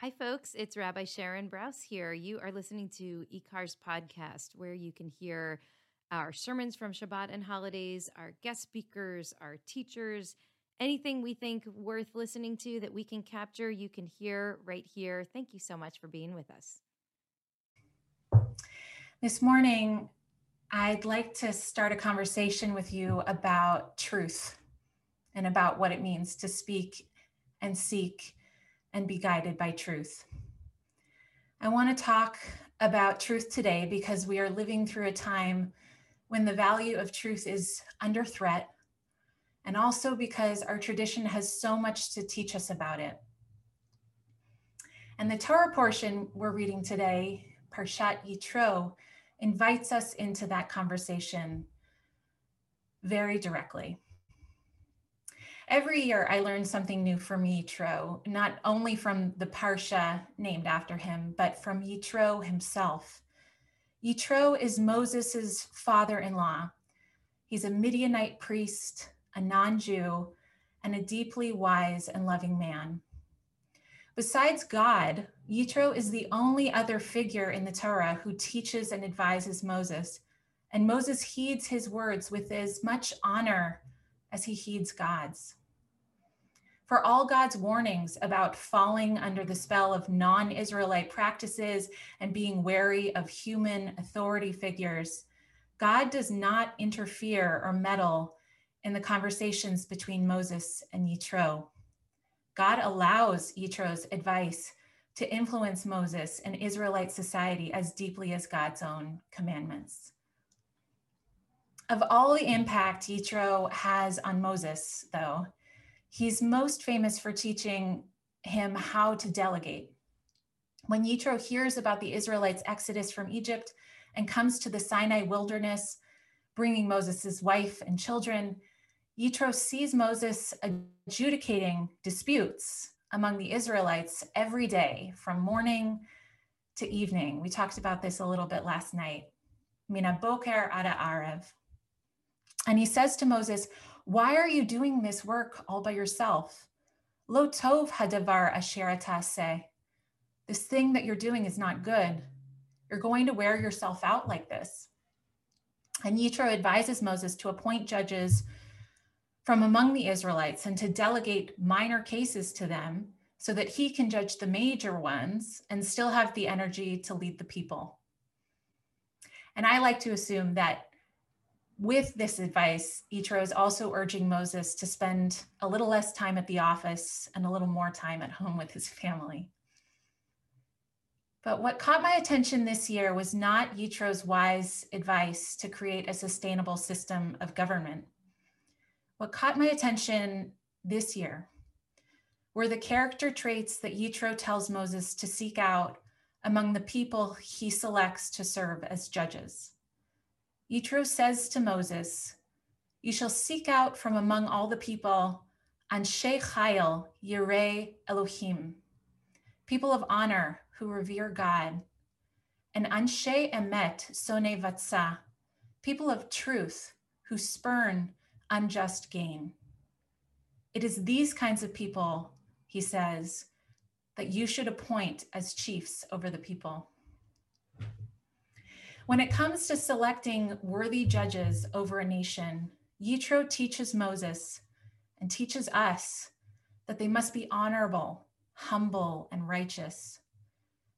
Hi, folks. It's Rabbi Sharon Brous here. You are listening to IKAR's podcast, where you can hear our sermons from Shabbat and holidays, our guest speakers, our teachers, anything we think worth listening to that we can capture, you can hear right here. Thank you so much for being with us. This morning, I'd like to start a conversation with you about truth and about what it means to speak and seek and be guided by truth. I want to talk about truth today because we are living through a time when the value of truth is under threat, and also because our tradition has so much to teach us about it. And the Torah portion we're reading today, Parshat Yitro, invites us into that conversation very directly. Every year, I learn something new from Yitro, not only from the Parsha named after him, but from Yitro himself. Yitro is Moses's father-in-law. He's a Midianite priest, a non-Jew, and a deeply wise and loving man. Besides God, Yitro is the only other figure in the Torah who teaches and advises Moses, and Moses heeds his words with as much honor as he heeds God's. For all God's warnings about falling under the spell of non Israelite practices and being wary of human authority figures, God does not interfere or meddle in the conversations between Moses and Yitro. God allows Yitro's advice to influence Moses and Israelite society as deeply as God's own commandments. Of all the impact Yitro has on Moses, though, he's most famous for teaching him how to delegate. When Yitro hears about the Israelites' exodus from Egypt and comes to the Sinai wilderness, bringing Moses' wife and children, Yitro sees Moses adjudicating disputes among the Israelites every day from morning to evening. We talked about this a little bit last night. Mina boker ada arev. And he says to Moses, Why are you doing this work all by yourself? Lo tov hadavar asher. This thing that you're doing is not good. You're going to wear yourself out like this. And Yitro advises Moses to appoint judges from among the Israelites and to delegate minor cases to them so that he can judge the major ones and still have the energy to lead the people. And I like to assume that with this advice, Yitro is also urging Moses to spend a little less time at the office and a little more time at home with his family. But what caught my attention this year was not Yitro's wise advice to create a sustainable system of government. What caught my attention this year were the character traits that Yitro tells Moses to seek out among the people he selects to serve as judges. Yitro says to Moses, You shall seek out from among all the people Anshe Chayil Yirei Elohim, people of honor who revere God, and Anshe Emet Sone Vatsa, people of truth who spurn unjust gain. It is these kinds of people, he says, that you should appoint as chiefs over the people. When it comes to selecting worthy judges over a nation, Yitro teaches Moses and teaches us that they must be honorable, humble, and righteous.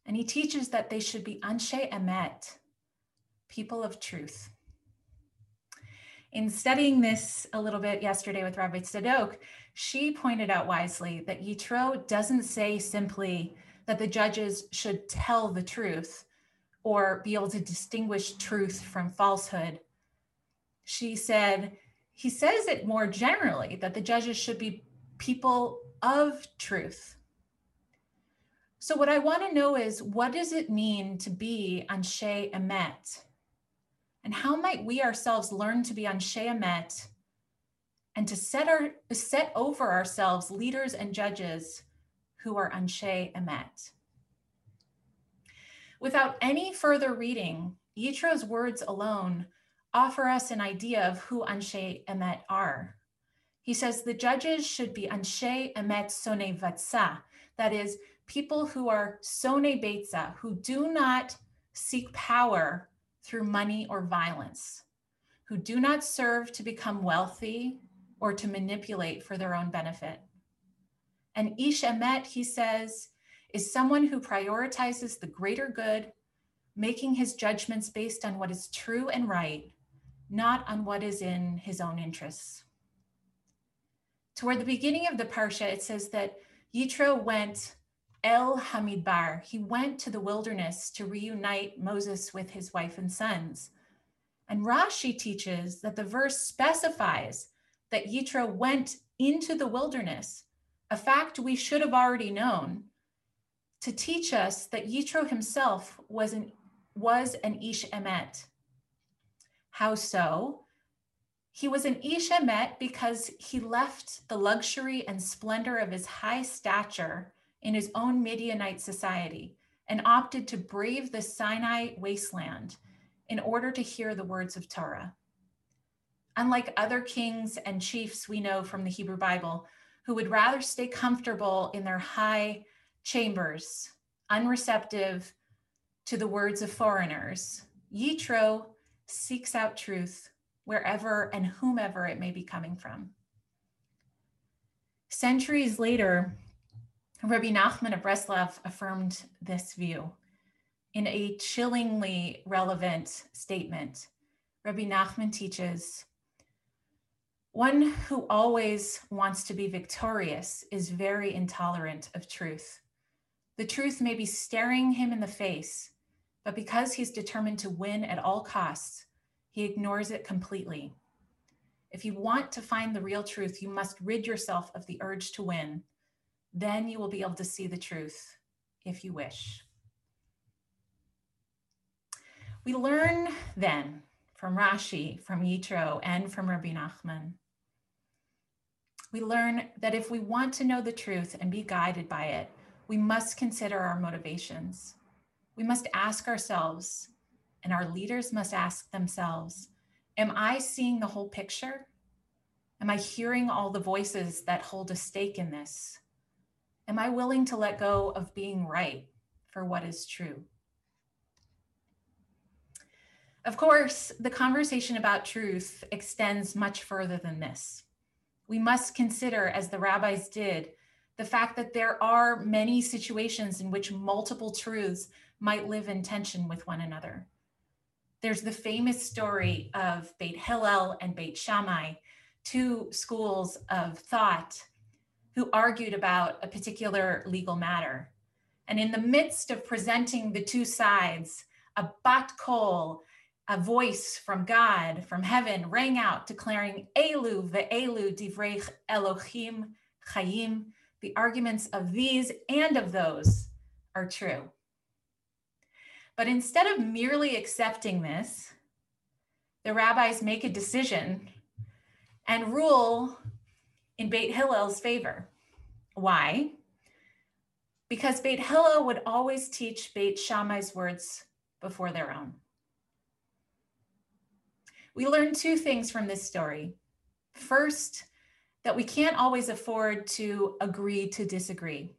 And he teaches that they should be anshe emet, people of truth. In studying this a little bit yesterday with Rabbi Tzadok, she pointed out wisely that Yitro doesn't say simply that the judges should tell the truth, or be able to distinguish truth from falsehood. She said, he says it more generally that the judges should be people of truth. So, what I want to know is what does it mean to be Anshe Emet? And how might we ourselves learn to be Anshe Emet and to set, our, set over ourselves leaders and judges who are Anshe Emet? Without any further reading, Yitro's words alone offer us an idea of who Anshe Emet are. He says the judges should be Anshe Emet Sone Vatsa, that is, people who are sone betza, who do not seek power through money or violence, who do not serve to become wealthy or to manipulate for their own benefit. And Ish Emet, he says, is someone who prioritizes the greater good, making his judgments based on what is true and right, not on what is in his own interests. Toward the beginning of the Parsha, it says that Yitro went El Hamidbar. He went to the wilderness to reunite Moses with his wife and sons. And Rashi teaches that the verse specifies that Yitro went into the wilderness, a fact we should have already known, to teach us that Yitro himself was an, was an Ish Emet. How so? He was an Ish Emet because he left the luxury and splendor of his high stature in his own Midianite society and opted to brave the Sinai wasteland in order to hear the words of Torah. Unlike other kings and chiefs we know from the Hebrew Bible, who would rather stay comfortable in their high chambers, unreceptive to the words of foreigners, Yitro seeks out truth wherever and whomever it may be coming from. Centuries later, Rabbi Nachman of Breslov affirmed this view in a chillingly relevant statement. Rabbi Nachman teaches one who always wants to be victorious is very intolerant of truth. The truth may be staring him in the face, but because he's determined to win at all costs, he ignores it completely. If you want to find the real truth, you must rid yourself of the urge to win then you will be able to see the truth if you wish. We learn then from Rashi, from Yitro, and from Rabbi Nachman. We learn that if we want to know the truth and be guided by it, we must consider our motivations. We must ask ourselves, and our leaders must ask themselves Am I seeing the whole picture? Am I hearing all the voices that hold a stake in this? Am I willing to let go of being right for what is true? Of course, the conversation about truth extends much further than this. We must consider, as the rabbis did, the fact that there are many situations in which multiple truths might live in tension with one another. There's the famous story of Beit Hillel and Beit Shammai, two schools of thought who argued about a particular legal matter. And in the midst of presenting the two sides, a bat kol, a voice from God, from heaven, rang out, declaring, Elu ve'elu divrei Elohim chayim, the arguments of these and of those are true. But instead of merely accepting this, the rabbis make a decision and rule in Beit Hillel's favor. Why? Because Beit Hillel would always teach Beit Shammai's words before their own. We learn two things from this story. First, that we can't always afford to agree to disagree.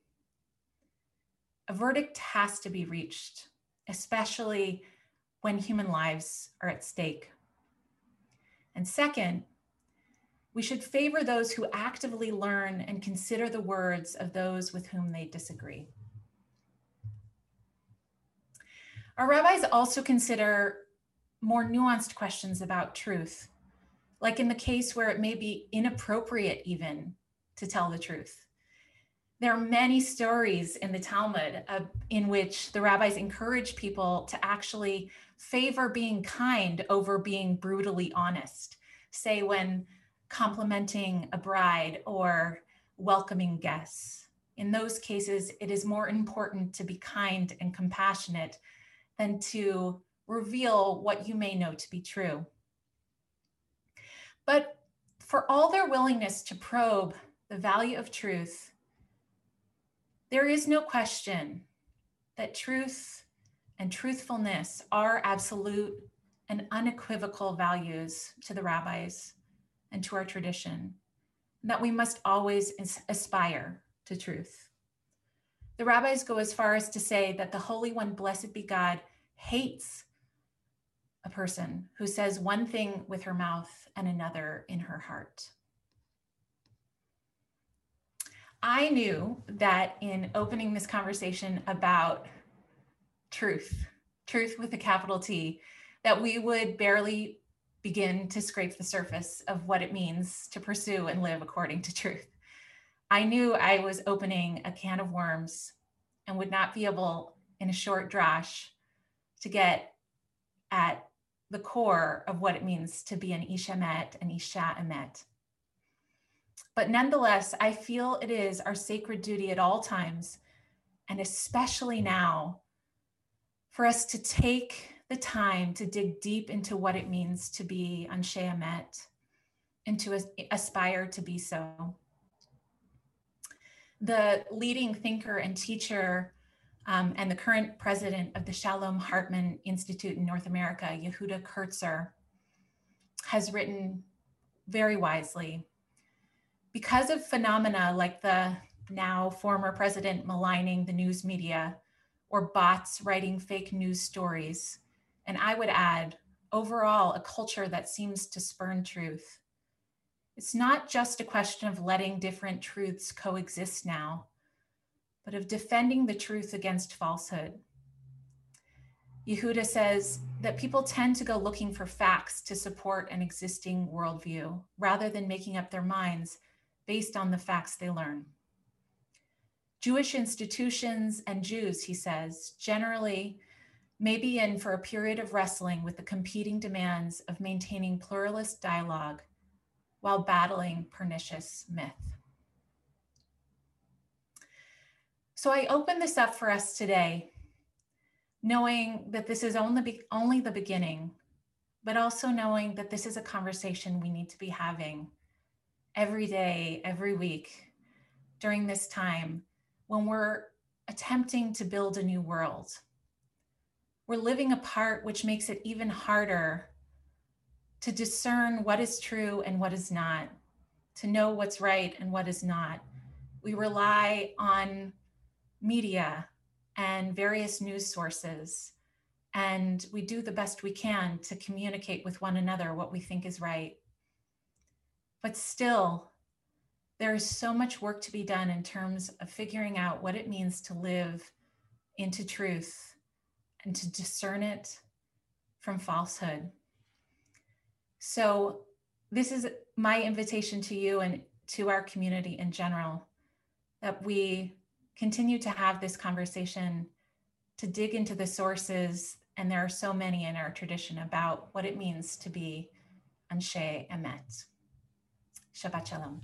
A verdict has to be reached, especially when human lives are at stake. And second, we should favor those who actively learn and consider the words of those with whom they disagree. Our rabbis also consider more nuanced questions about truth, like in the case where it may be inappropriate even to tell the truth. There are many stories in the Talmud uh, in which the rabbis encourage people to actually favor being kind over being brutally honest. Say, when complimenting a bride or welcoming guests. In those cases, it is more important to be kind and compassionate than to reveal what you may know to be true. But for all their willingness to probe the value of truth, there is no question that truth and truthfulness are absolute and unequivocal values to the rabbis and to our tradition, that we must always aspire to truth. The rabbis go as far as to say that the Holy One, blessed be God, hates a person who says one thing with her mouth and another in her heart. I knew that in opening this conversation about truth, truth with a capital T, that we would barely begin to scrape the surface of what it means to pursue and live according to truth. I knew I was opening a can of worms and would not be able, in a short drash, to get at the core of what it means to be an Isha Emet, an Isha Emet. But nonetheless, I feel it is our sacred duty at all times, and especially now, for us to take the time to dig deep into what it means to be Anshe Emet and to aspire to be so. The leading thinker and teacher um, and the current president of the Shalom Hartman Institute in North America, Yehuda Kurtzer, has written very wisely because of phenomena like the now former president maligning the news media or bots writing fake news stories, and I would add, overall, a culture that seems to spurn truth. It's not just a question of letting different truths coexist now, but of defending the truth against falsehood. Yehuda says that people tend to go looking for facts to support an existing worldview rather than making up their minds based on the facts they learn. Jewish institutions and Jews, he says, generally may be in for a period of wrestling with the competing demands of maintaining pluralist dialogue while battling pernicious myth. So I open this up for us today, knowing that this is only, only the beginning, but also knowing that this is a conversation we need to be having every day, every week during this time when we're attempting to build a new world. We're living apart, which makes it even harder to discern what is true and what is not, to know what's right and what is not. We rely on media and various news sources, and we do the best we can to communicate with one another what we think is right. But still, there is so much work to be done in terms of figuring out what it means to live into truth and to discern it from falsehood. So, this is my invitation to you and to our community in general that we continue to have this conversation to dig into the sources and there are so many in our tradition about what it means to be Anshe Emet. Shabbat Shalom.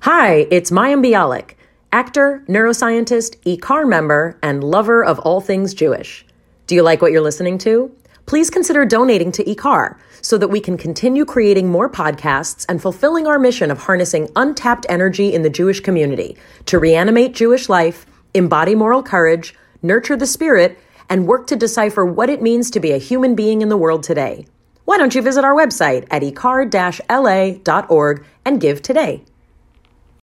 Hi, it's Mayim Bialik, actor, neuroscientist, IKAR member, and lover of all things Jewish. Do you like what you're listening to? Please consider donating to IKAR so that we can continue creating more podcasts and fulfilling our mission of harnessing untapped energy in the Jewish community to reanimate Jewish life, embody moral courage, nurture the spirit, and work to decipher what it means to be a human being in the world today why don't you visit our website at ikar-la.org and give today?